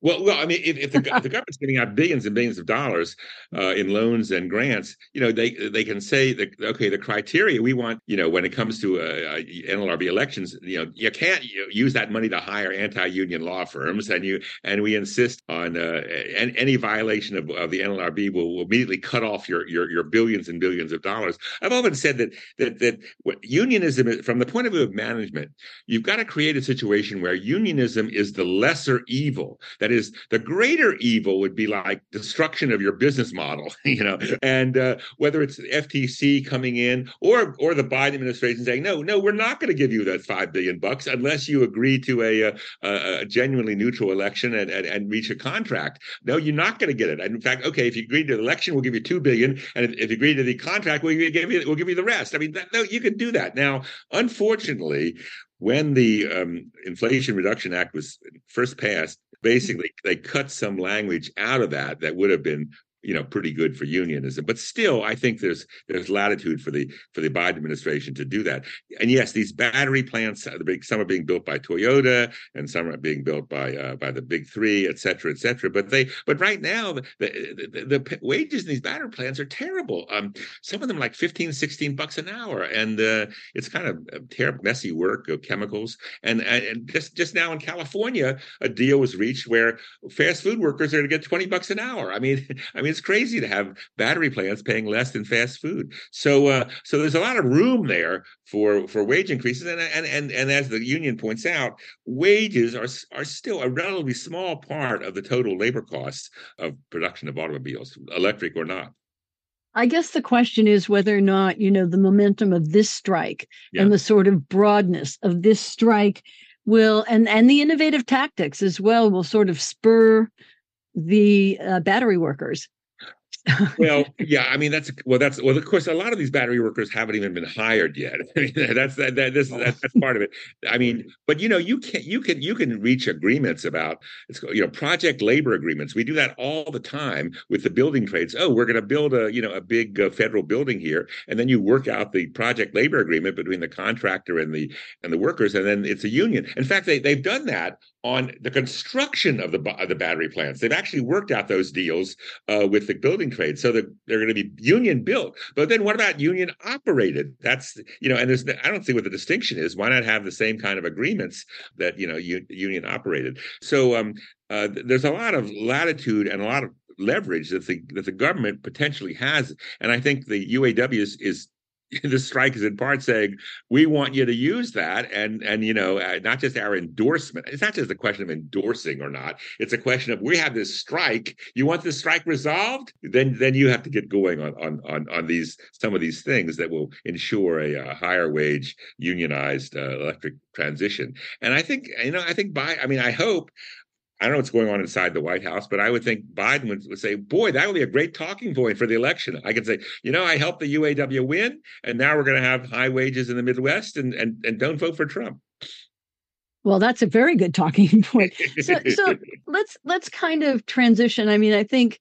Well, well, I mean, if, if, the, the, [LAUGHS] government's giving out billions and billions of dollars uh, in loans and grants, you know, they they can say that okay, the criteria we want, you know, when it comes to uh, uh NLRB elections, you know, you can't use that money to hire anti-union law firms, and you and we insist on uh, any violation of, of the NLRB will, will, immediately cut off your, your your billions and billions of dollars. I've often said that that that unionism, from the point of view of management, you've got to create a situation where unionism is the lesser evil. That that is, the greater evil would be like destruction of your business model, [LAUGHS] you know, and uh, whether it's the FTC coming in or or the Biden administration saying, no, no, we're not going to give you that five billion bucks unless you agree to a, a, a genuinely neutral election and, and, and, reach a contract. No, you're not going to get it. And in fact, okay, if you agree to the election, we'll give you two billion, and if, if you agree to the contract, we'll give you we'll give you the rest. I mean, that, no, you can do that. Now, unfortunately, when the um, Inflation Reduction Act was first passed, basically they cut some language out of that that would have been you know pretty good for unionism. But still i think there's there's latitude for the for the biden administration to do that. And yes these battery plants some are being built by toyota and some are being built by uh, by the big three et cetera et cetera. But they but right now the the, the, the wages in these battery plants are terrible. Um some of them like 15 16 bucks an hour. And uh, it's kind of terrible messy work of chemicals. And and just just now in california a deal was reached where fast food workers are going to get 20 bucks an hour. I mean [LAUGHS] i mean, it's crazy to have battery plants paying less than fast food. So, uh, so there's a lot of room there for for wage increases, and and and and as the union points out, wages are are still a relatively small part of the total labor costs of production of automobiles, electric or not. I guess the question is whether or not, you know, the momentum of this strike yeah. and the sort of broadness of this strike will and and the innovative tactics as well will sort of spur the uh, battery workers [LAUGHS] well, yeah, I mean that's well, that's well, of course, a lot of these battery workers haven't even been hired yet. I [LAUGHS] mean, that's that, that this that's, that's part of it. I mean, but you know, you can you can you can reach agreements about it's you know project labor agreements. We do that all the time with the building trades. Oh, we're going to build a you know a big uh, federal building here, and then you work out the project labor agreement between the contractor and the and the workers, and then it's a union. In fact, they they've done that on the construction of the of the battery plants. They've actually worked out those deals uh, with the building trade, so that they're going to be union built. But then, what about union operated? That's you know, and there's I don't see what the distinction is. Why not have the same kind of agreements that you know u- union operated? So um, uh, there's a lot of latitude and a lot of leverage that the that the government potentially has, and I think the UAW is is [LAUGHS] the strike is in part saying we want you to use that and and you know uh, not just our endorsement it's not just a question of endorsing or not it's a question of we have this strike you want the strike resolved? Then then you have to get going on on on, on these some of these things that will ensure a, a higher wage unionized uh, electric transition. And i think you know i think by i mean i hope I don't know what's going on inside the White House, but I would think Biden would, would, say, boy, that would be a great talking point for the election. I could say, you know, I helped the UAW win, and now we're going to have high wages in the Midwest, and, and, and don't vote for Trump. Well, that's a very good talking [LAUGHS] point. So, so [LAUGHS] let's let's kind of transition. I mean, I think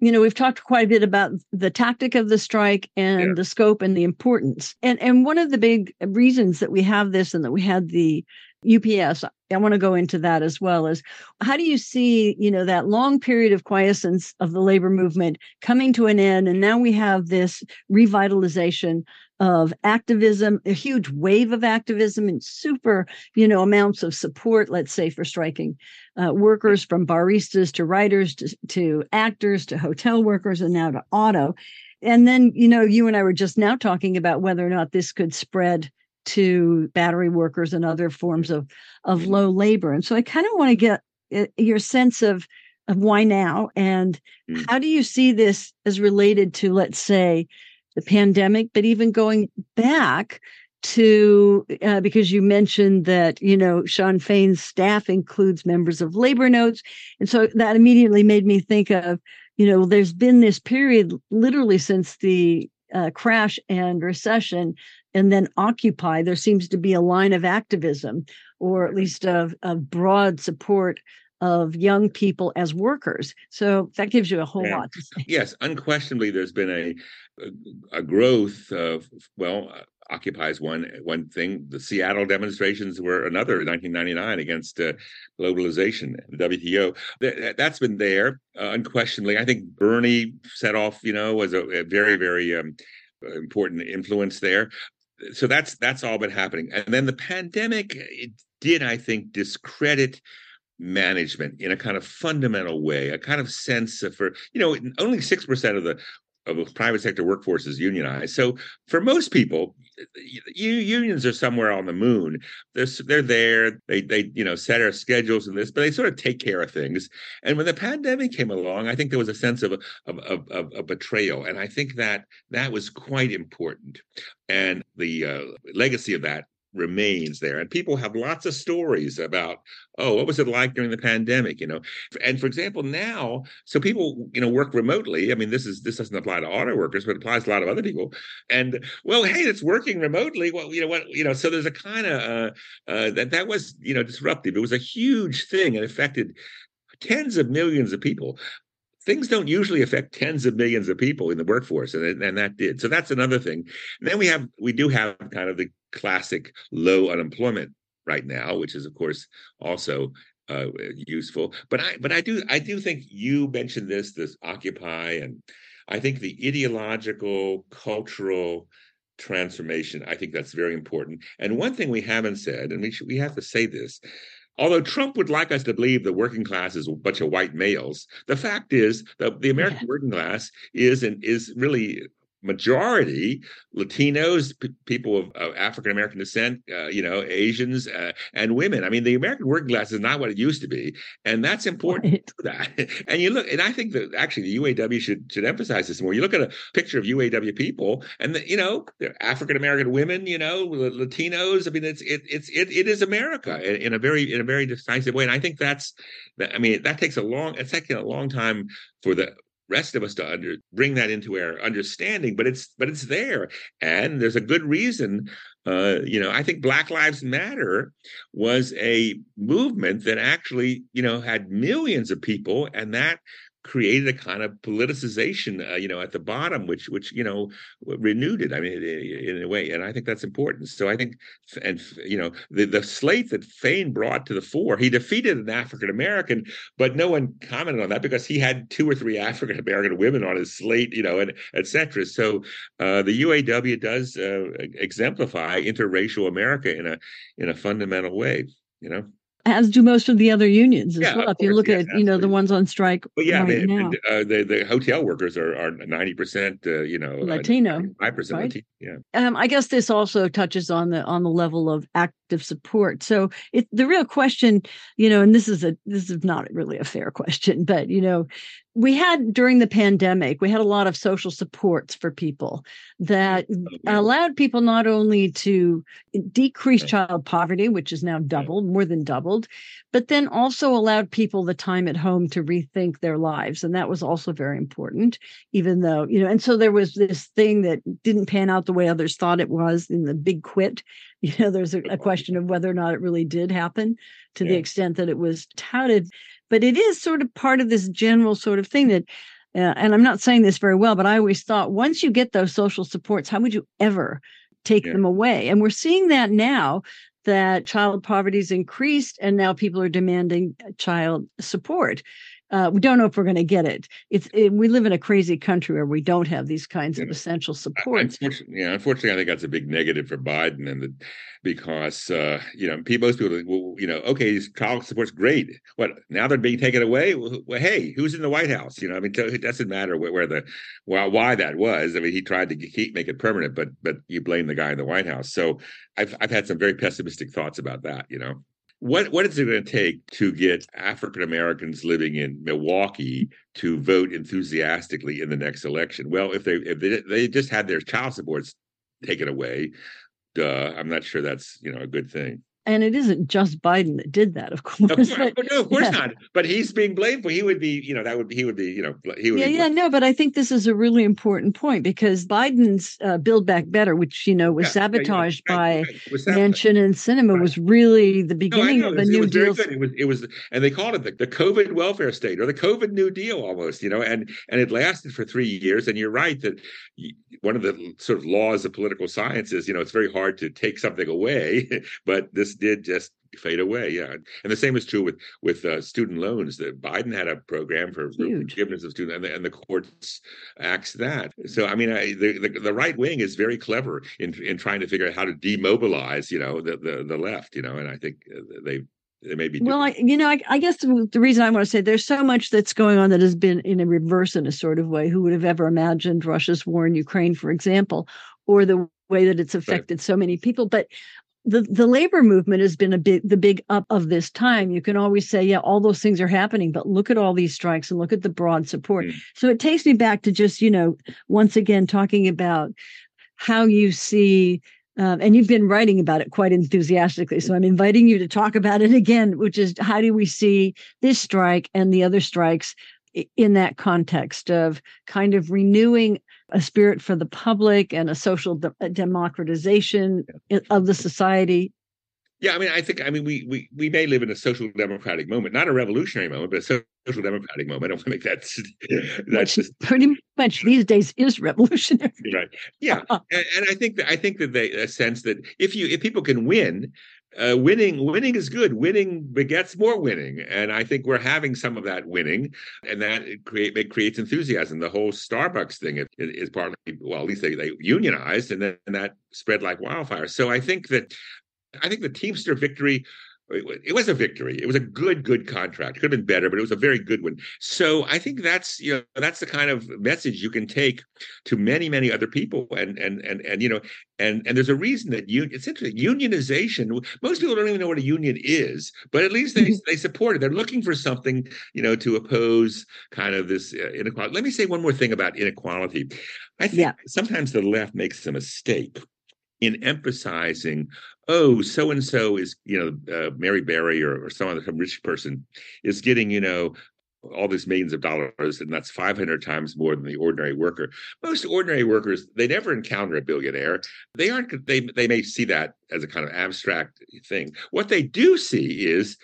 you know we've talked quite a bit about the tactic of the strike and yeah. the scope and the importance. And and one of the big reasons that we have this and that we had the UPS. I want to go into that as well as how do you see, you know, that long period of quiescence of the labor movement coming to an end and now we have this revitalization of activism, a huge wave of activism and super, you know, amounts of support, let's say, for striking uh, workers from baristas to writers to, to actors to hotel workers and now to auto. And then, you know, you and I were just now talking about whether or not this could spread to battery workers and other forms of of mm-hmm. low labor. And so I kind of want to get uh, your sense of of why now and mm. how do you see this as related to let's say the pandemic but even going back to uh, because you mentioned that you know Shawn Fain's staff includes members of labor notes and so that immediately made me think of you know there's been this period literally since the uh, crash and recession and then Occupy, there seems to be a line of activism or at least of, of broad support of young people as workers. So that gives you a whole yeah. lot to say. Yes, unquestionably, there's been a a, growth of well occupies one one thing. The Seattle demonstrations were another in 1999 against uh, globalization. The WTO that, has been there uh, unquestionably. I think Bernie set off, you know, was a, a very very um, important influence there. So that's that's all been happening, and then the pandemic did, I think, discredit management in a kind of fundamental way, a kind of sense of for you know only six percent of the of the private sector workforce is unionized. So for most people, unions are somewhere on the moon. They're, they're there. They they you know set our schedules and this, but they sort of take care of things. And when the pandemic came along, I think there was a sense of of of, of, of betrayal, and I think that that was quite important. And the uh, legacy of that remains there. And people have lots of stories about oh what was it like during the pandemic? you know? And for example now so people you know work remotely. I mean this is this doesn't apply to auto workers but it applies to a lot of other people. And well hey it's working remotely. Well you know what you know so there's a kind of uh, uh that that was you know disruptive. It was a huge thing. It affected tens of millions of people. Things don't usually affect tens of millions of people in the workforce and, and that did. So that's another thing. And then we have we do have kind of the classic low unemployment right now which is of course also uh, useful but i but i do i do think you mentioned this this occupy and i think the ideological cultural transformation i think that's very important and one thing we haven't said and we should, we have to say this Although Trump would like us to believe the working class is a bunch of white males, the fact is that the American yeah. working class is and is really majority Latinos, p- people of, of African American descent, uh, you know, Asians, uh, and women. I mean, the American working class is not what it used to be, and that's important right. to that. [LAUGHS] And you look, and I think that actually the UAW should should emphasize this more. You look at a picture of UAW people, and the, you know, they're African American women, you know, Latinos. I mean, it's it, it's it, it is America in, in a very in a very decisive way, and I think that's. I mean, that takes a long. It's taken a long time for the rest of us to under, bring that into our understanding but it's but it's there. And there's a good reason uh, you know i think black lives matter was a movement that actually you know had millions of people and that created a kind of politicization, uh, you know, at the bottom, which which you know renewed it. I mean, in a way, and I think that's important. So I think, and you know, the the slate that Fain brought to the fore, he defeated an African American, but no one commented on that because he had two or three African American women on his slate, you know, and etc. So uh, the UAW does uh, exemplify interracial America in a in a fundamental way, you know as do most of the other unions as yeah, well. If you look yes, at you know the ones on strike but yeah, right now. Uh, the the hotel workers are are ninety percent uh, you know Latino, five percent right? Latino. Yeah. Um, I guess this also touches on the on the level of active support. So it the real question, you know, and this is a this is not really a fair [LAUGHS] question, but you know, we had during the pandemic we had a lot of social supports for people that allowed people not only to decrease child poverty which is now doubled more than doubled but then also allowed people the time at home to rethink their lives and that was also very important even though you know and so there was this thing that didn't pan out the way others thought it was in the big quit. [LAUGHS] You know there's a, a question of whether or not it really did happen to yeah. the extent that it was touted but it is sort of part of this general sort of thing that uh, and i'm not saying this very well but i always thought once you get those social supports how would you ever take yeah. them away and we're seeing that now that child poverty has increased and now people are demanding child support uh, we don't know if we're going to get it. It's it, we live in a crazy country where we don't have these kinds of essential supports. Unfortunately, yeah, unfortunately, I think that's a big negative for Biden, and the, because uh, you know people, most people, well, you know, okay, child support's great. What now they're being taken away? Well, hey, who's in the White House? You know, I mean, it doesn't matter where, where the well, why that was. I mean, he tried to keep make it permanent, but but you blame the guy in the White House. So I've I've had some very pessimistic thoughts about that. You know what what is it going to take to get African Americans living in Milwaukee to vote enthusiastically in the next election? Well, if they if they, they just had their child supports taken away, duh, I'm not sure that's you know a good thing. And it isn't just Biden that did that, of course. [LAUGHS] Of course but, no, of course yeah. not. But he's being blamed for. He would be, you know, that would he would be, you know, he would. Yeah, be yeah, no, but I think this is a really important point because Biden's uh, Build Back Better, which you know was Yeah, yeah, yeah, sabotaged right, by. Was sabotaged. Manchin and Sinema, Right. was really the beginning know. of It the was, it New was very Deal. good. It was, it was, and they called it the, the COVID welfare state or the COVID New Deal almost, you know, and and it lasted for three years. And you're right that one of the sort of laws of political science is, you know, it's very hard to take something away, [LAUGHS] but this did just fade away. Yeah, and the same is true with with uh, student loans. That Biden had a program for, for Huge. forgiveness of student, and the, and the courts axed that. So I mean, I, the, the the right wing is very clever in in trying to figure out how to demobilize, you know, the the, the left, you know, and I think uh, they they may be. Well, I, you know, I, I guess the, the reason I want to say there's so much that's going on that has been in a reverse in a sort of way. Who would have ever imagined Russia's war in Ukraine, for example, or the way that it's affected so many people? But the the labor movement has been a big the big up of this time. You can always say, yeah, all those things are happening, but look at all these strikes and look at the broad support. Mm. So it takes me back to just you know once again talking about how you see um, and you've been writing about it quite enthusiastically. So I'm inviting you to talk about it again, which is how do we see this strike and the other strikes in that context of kind of renewing a spirit for the public and a social de- democratization of the society. Yeah, I mean, I think I mean we we we may live in a social democratic moment, not a revolutionary moment, but a social democratic moment. I don't want to make that [LAUGHS] that's just pretty much these days is revolutionary. right. Yeah, uh-huh. and, and I think that I think that they a sense that if you if people can win, uh, winning winning is good. Winning begets more winning, and I think we're having some of that winning, and that it create it creates enthusiasm. The whole Starbucks thing is, is partly well, at least they they unionized, and then and that spread like wildfire. So I think that I think the Teamster victory. It was a victory. It was a good, good contract. It Could have been better, but it was a very good one. So I think that's you know that's the kind of message you can take to many, many other people. And and and and you know and and there's a reason that you it's interesting unionization. Most people don't even know what a union is, but at least they Mhm. they support it. They're looking for something you know to oppose kind of this uh, inequality. Let me say one more thing about inequality. I think Yeah. sometimes the left makes a mistake in emphasizing oh so and so is you know uh, Mary Barra or, or some other some rich person is getting you know all these millions of dollars and that's 500 times more than the ordinary worker. Most ordinary workers they never encounter a billionaire. They aren't they they may see that as a kind of abstract thing. What they do see is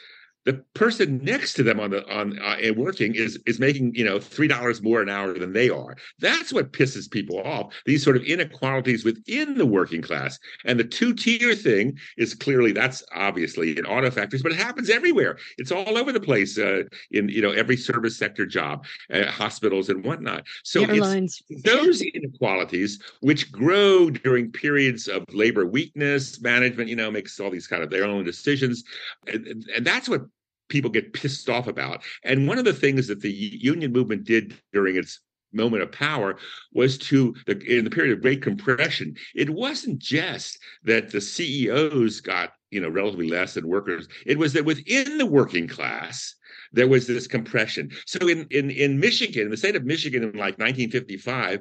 the person next to them on the on uh, and working is is making you know three dollars more an hour than they are. That's what pisses people off. These sort of inequalities within the working class, and the two tier thing is clearly that's obviously in auto factories, but it happens everywhere. It's all over the place uh, in you know every service sector job, uh, hospitals and whatnot. So it's Airlines. those inequalities which grow during periods of labor weakness management you know makes all these kind of their own decisions and- and that's what people get pissed off about. And one of the things that the union movement did during its moment of power was to the in the period of great compression it wasn't just that the ceos got you know relatively less than workers. It was that within the working class there was this compression. So in in in michigan in the state of michigan in like 1955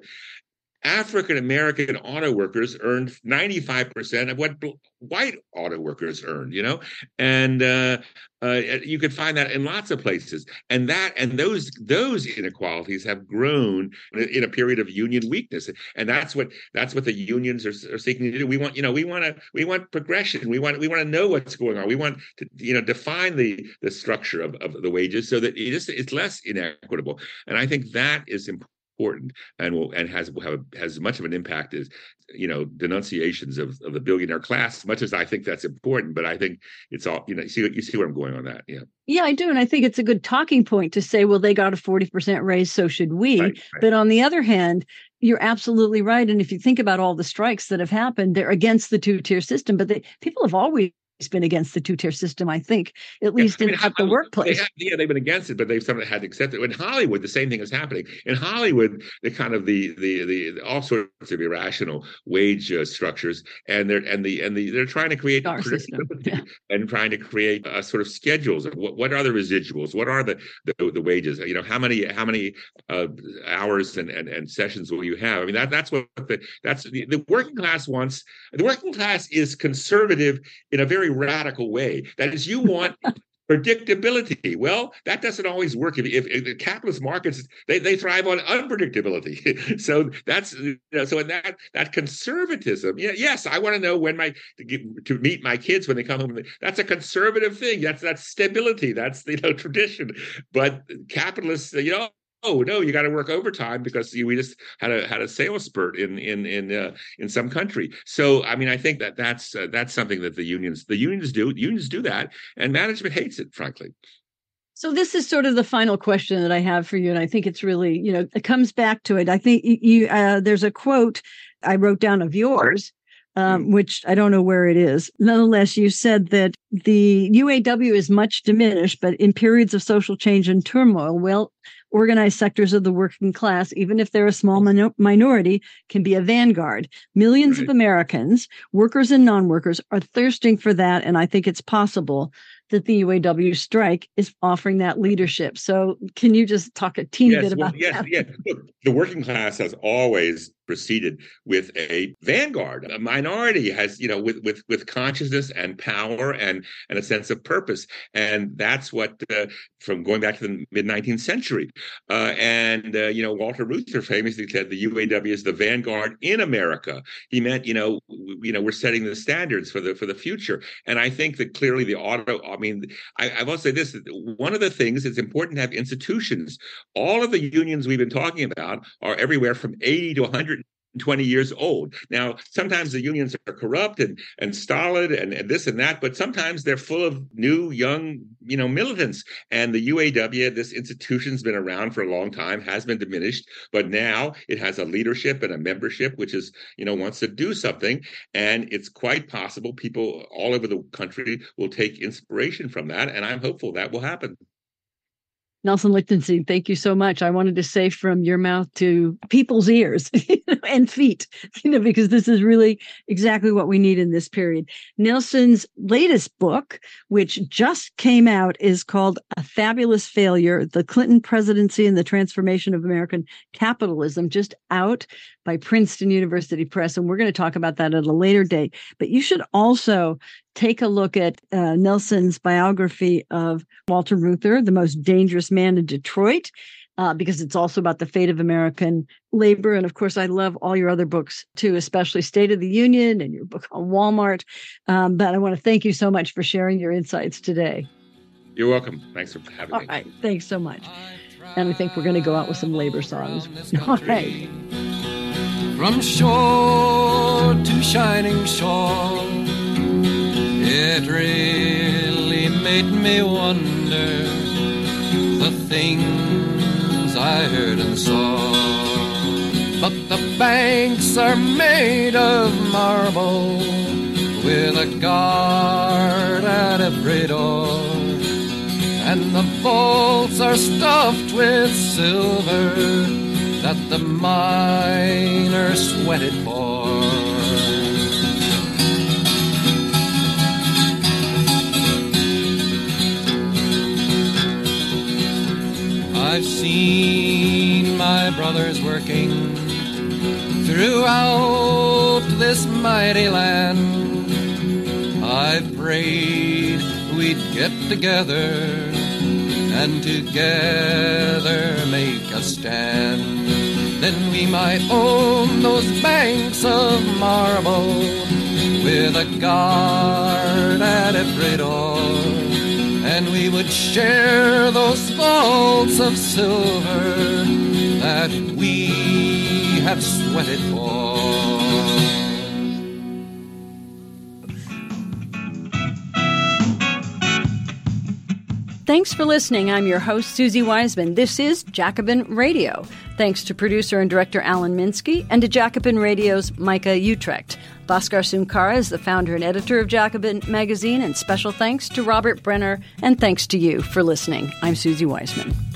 African American auto workers earned 95% of what bl- white auto workers earned, you know? And uh, uh, you could find that in lots of places. And that and those those inequalities have grown in- a period of union weakness. And that's what that's what the unions are, are seeking to do. We want, you know, we want to we want progression. We want we want to know what's going on. We want to, you know, define the the structure of, of the wages so that it is it's less inequitable. And I think that is important important and will and has will have a, has as much of an impact as you know denunciations of, of the billionaire class much as i think that's important but i think it's all you know you see you see where i'm going on that yeah Yeah, I do. And I think it's a good talking point to say, well, they got a 40% raise, so should we. right, right. But on the other hand, you're absolutely right. And if you think about all the strikes that have happened, they're against the two tier system, but they, people have always been against the two tier system, I think, at Yeah, least I mean, in, at the They workplace. have, yeah, they've been against it, but they've somehow had to accept it. In Hollywood, the same thing is happening. In Hollywood, the kind of the the the, all sorts of irrational wage uh, structures, and they're and the and the they're trying to create yeah. and trying to create uh, sort of schedules of what, what are the residuals, what are the, the the wages, you know, how many how many uh, hours and, and and sessions will you have? I mean, that that's what the that's the, the working class wants. The working class is conservative in a very very radical way. That is, you want [LAUGHS] predictability. Well, that doesn't always work. If, if, if, the capitalist markets they, they thrive on unpredictability. [LAUGHS] so that's you know, so in that that conservatism. Yeah, yes, I want to know when my to, get, to meet my kids when they come home. That's a conservative thing. That's that's stability. That's you know [LAUGHS] tradition. But capitalists, you know, oh no you got to work overtime because we just had a had a sales spurt in in in uh, in some country so i mean i think that that's uh, that's something that the unions the unions do unions do that and management hates it frankly so this is sort of the final question that I have for you, and I think it's really, you know, it comes back to it. I think you, uh, there's a quote I wrote down of yours, um, mm. which I don't know where it is. Nonetheless, you said that the UAW is much diminished, but in periods of social change and turmoil, well, organized sectors of the working class, even if they're a small mm. min- minority, can be a vanguard. Millions right. of Americans, workers and non workers, are thirsting for that. And I think it's possible that the UAW strike is offering that leadership. So, can you just talk a teeny yes, bit about well, yes, that? Yes, Look, the working class has always proceeded with a vanguard. A minority has, you know, with with with consciousness and power and and a sense of purpose, and that's what uh, from going back to the mid 19th century. Uh, and uh, you know, Walter Reuther famously said the UAW is the vanguard in America. He meant, you know, w- you know, we're setting the standards for the for the future. And I think that clearly the auto. I mean, I, I will say this: one of the things it's important to have institutions. All of the unions we've been talking about are everywhere from 80 to 100 20 years old. Now, sometimes the unions are corrupt and, and stolid and, and this and that, but sometimes they're full of new, young, you know, militants. And the UAW, this institution's been around for a long time, has been diminished, but now it has a leadership and a membership which is, you know, wants to do something. And it's quite possible people all over the country will take inspiration from that. And I'm hopeful that will happen. Nelson Lichtenstein, thank you so much. I wanted to say from your mouth to people's ears [LAUGHS] and feet, you know, because this is really exactly what we need in this period. Nelson's latest book, which just came out, is called A Fabulous Failure The Clinton Presidency and the Transformation of American Capitalism, just out by Princeton University Press. And we're going to talk about that at a later date. But you should also take a look at uh, Nelson's biography of Walter Reuther, the most dangerous man in Detroit. Uh, because it's also about the fate of American labor. And of course, I love all your other books too, especially State of the Union and your book on Walmart. Um, but I want to thank you so much for sharing your insights today. You're welcome. Thanks for having all me. All right. Thanks so much. And I think we're going to go out with some labor songs. [LAUGHS] All right. From shore to shining shore it really made me wonder the things I heard and saw. But the banks are made of marble with a guard at every door. And the vaults are stuffed with silver that the miner sweated for. I've seen my brothers working throughout this mighty land. I've prayed we'd get together and together make a stand. Then we might own those banks of marble with a guard at every door and we would share those vaults of silver that we have sweated for. Thanks for listening. I'm your host, Suzi Weissman. This is Jacobin Radio. Thanks to producer and director Alan Minsky and to Jacobin Radio's Micah Uetricht. Bhaskar Sunkara is the founder and editor of Jacobin Magazine, and special thanks to Robert Brenner, and thanks to you for listening. I'm Suzi Weissman.